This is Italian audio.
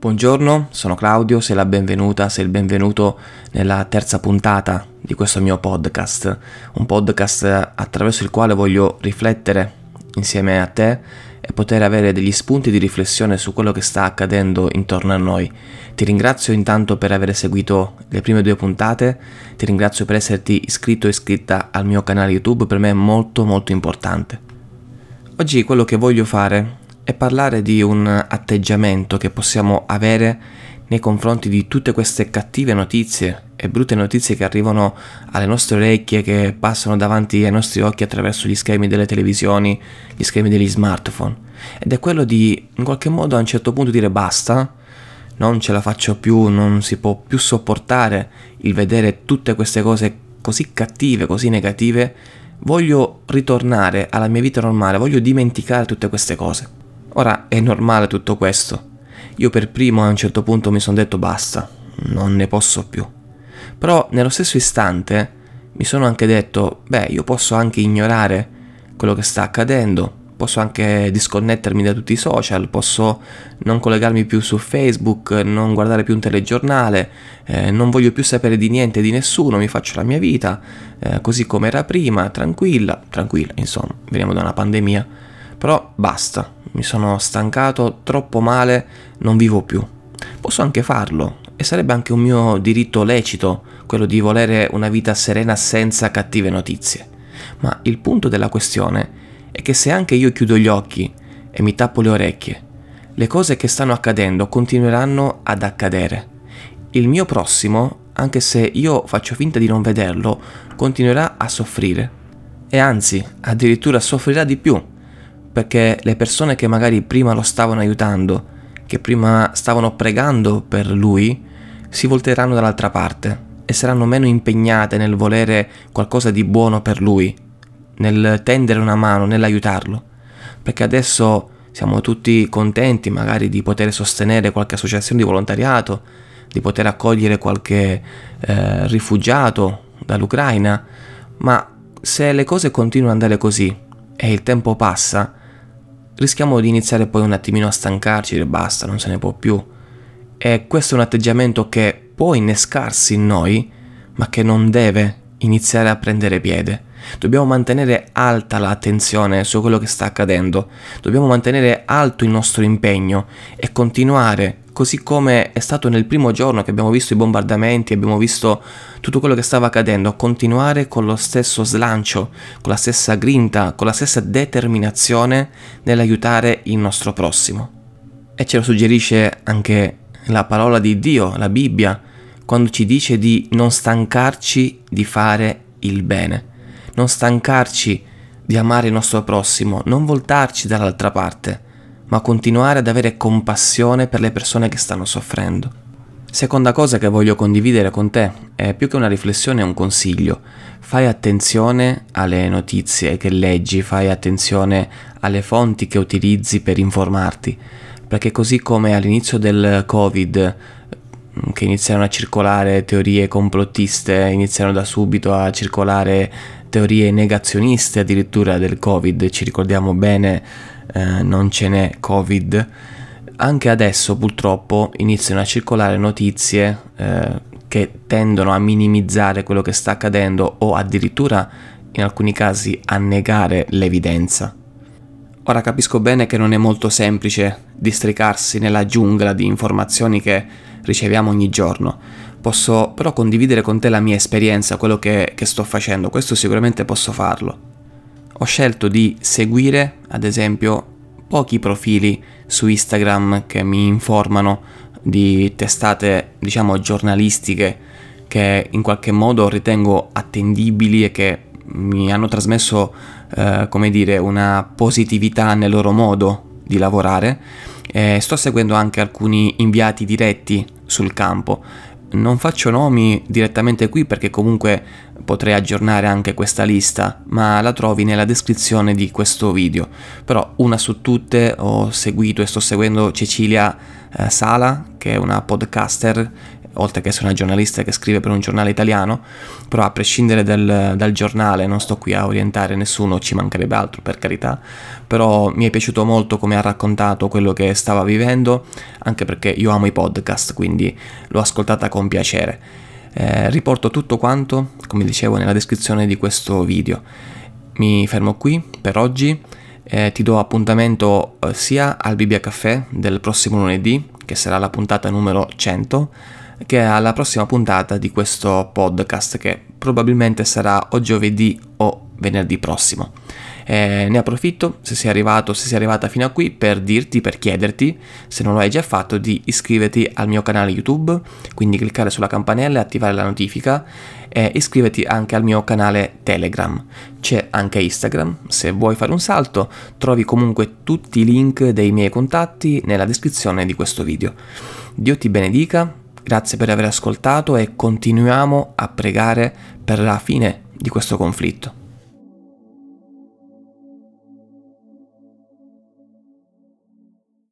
Buongiorno, sono Claudio, sei la benvenuta, sei il benvenuto nella terza puntata di questo mio podcast, un podcast attraverso il quale voglio riflettere insieme a te e poter avere degli spunti di riflessione su quello che sta accadendo intorno a noi. Ti ringrazio intanto per aver seguito le prime due puntate, ti ringrazio per esserti iscritto e iscritta al mio canale YouTube, per me è molto molto importante. Oggi quello che voglio fare è parlare di un atteggiamento che possiamo avere nei confronti di tutte queste cattive notizie e brutte notizie che arrivano alle nostre orecchie, che passano davanti ai nostri occhi attraverso gli schermi delle televisioni, gli schermi degli smartphone. Ed è quello di in qualche modo a un certo punto dire basta, non ce la faccio più, non si può più sopportare il vedere tutte queste cose così cattive, così negative, voglio ritornare alla mia vita normale, voglio dimenticare tutte queste cose. Ora è normale tutto questo. Io per primo a un certo punto mi sono detto basta, non ne posso più. Però nello stesso istante mi sono anche detto, beh, io posso anche ignorare quello che sta accadendo, posso anche disconnettermi da tutti i social, posso non collegarmi più su Facebook, non guardare più un telegiornale, eh, non voglio più sapere di niente, di nessuno, mi faccio la mia vita, eh, così come era prima, tranquilla, tranquilla, insomma, veniamo da una pandemia, però basta, mi sono stancato troppo male, non vivo più. Posso anche farlo e sarebbe anche un mio diritto lecito quello di volere una vita serena senza cattive notizie. Ma il punto della questione è che se anche io chiudo gli occhi e mi tappo le orecchie, le cose che stanno accadendo continueranno ad accadere. Il mio prossimo, anche se io faccio finta di non vederlo, continuerà a soffrire. E anzi, addirittura soffrirà di più perché le persone che magari prima lo stavano aiutando, che prima stavano pregando per lui, si volteranno dall'altra parte e saranno meno impegnate nel volere qualcosa di buono per lui, nel tendere una mano, nell'aiutarlo. Perché adesso siamo tutti contenti magari di poter sostenere qualche associazione di volontariato, di poter accogliere qualche eh, rifugiato dall'Ucraina, ma se le cose continuano ad andare così e il tempo passa, rischiamo di iniziare poi un attimino a stancarci, dire basta, non se ne può più. E questo è un atteggiamento che può innescarsi in noi, ma che non deve iniziare a prendere piede. Dobbiamo mantenere alta l'attenzione su quello che sta accadendo, dobbiamo mantenere alto il nostro impegno e continuare così come è stato nel primo giorno che abbiamo visto i bombardamenti, abbiamo visto tutto quello che stava accadendo, continuare con lo stesso slancio, con la stessa grinta, con la stessa determinazione nell'aiutare il nostro prossimo. E ce lo suggerisce anche la parola di Dio, la Bibbia, quando ci dice di non stancarci di fare il bene, non stancarci di amare il nostro prossimo, non voltarci dall'altra parte ma continuare ad avere compassione per le persone che stanno soffrendo. Seconda cosa che voglio condividere con te è più che una riflessione, è un consiglio. Fai attenzione alle notizie che leggi, fai attenzione alle fonti che utilizzi per informarti, perché così come all'inizio del Covid mm, che iniziarono a circolare teorie complottiste, iniziarono da subito a circolare teorie negazioniste addirittura del Covid, ci ricordiamo bene eh, non ce n'è Covid, anche adesso purtroppo iniziano a circolare notizie eh, che tendono a minimizzare quello che sta accadendo o addirittura in alcuni casi a negare l'evidenza. Ora capisco bene che non è molto semplice districarsi nella giungla di informazioni che riceviamo ogni giorno. Posso però condividere con te la mia esperienza, quello che, che sto facendo, questo sicuramente posso farlo ho scelto di seguire, ad esempio, pochi profili su Instagram che mi informano di testate, diciamo, giornalistiche che in qualche modo ritengo attendibili e che mi hanno trasmesso, eh, come dire, una positività nel loro modo di lavorare. E sto seguendo anche alcuni inviati diretti sul campo non faccio nomi direttamente qui perché comunque potrei aggiornare anche questa lista, ma la trovi nella descrizione di questo video. Però una su tutte ho seguito e sto seguendo Cecilia eh, Sala, che è una podcaster oltre che essere una giornalista che scrive per un giornale italiano, però a prescindere dal, dal, giornale non sto qui a orientare nessuno, ci mancherebbe altro per carità, però mi è piaciuto molto come ha raccontato quello che stava vivendo, anche perché io amo i podcast, quindi l'ho ascoltata con piacere. Eh, riporto tutto quanto, come dicevo, nella descrizione di questo video. Mi fermo qui per oggi. Eh, ti do appuntamento eh, sia al Bibbia Caffè del prossimo lunedì, che sarà la puntata numero 100, che alla prossima puntata di questo podcast che probabilmente sarà o giovedì o venerdì prossimo. Eh, ne approfitto se sei arrivato, se sei arrivata fino a qui per dirti, per chiederti, se non lo hai già fatto, di iscriverti al mio canale YouTube, quindi cliccare sulla campanella e attivare la notifica e iscriverti anche al mio canale Telegram. C'è anche Instagram, se vuoi fare un salto, trovi comunque tutti i link dei miei contatti nella descrizione di questo video. Dio ti benedica, grazie per aver ascoltato e continuiamo a pregare per la fine di questo conflitto.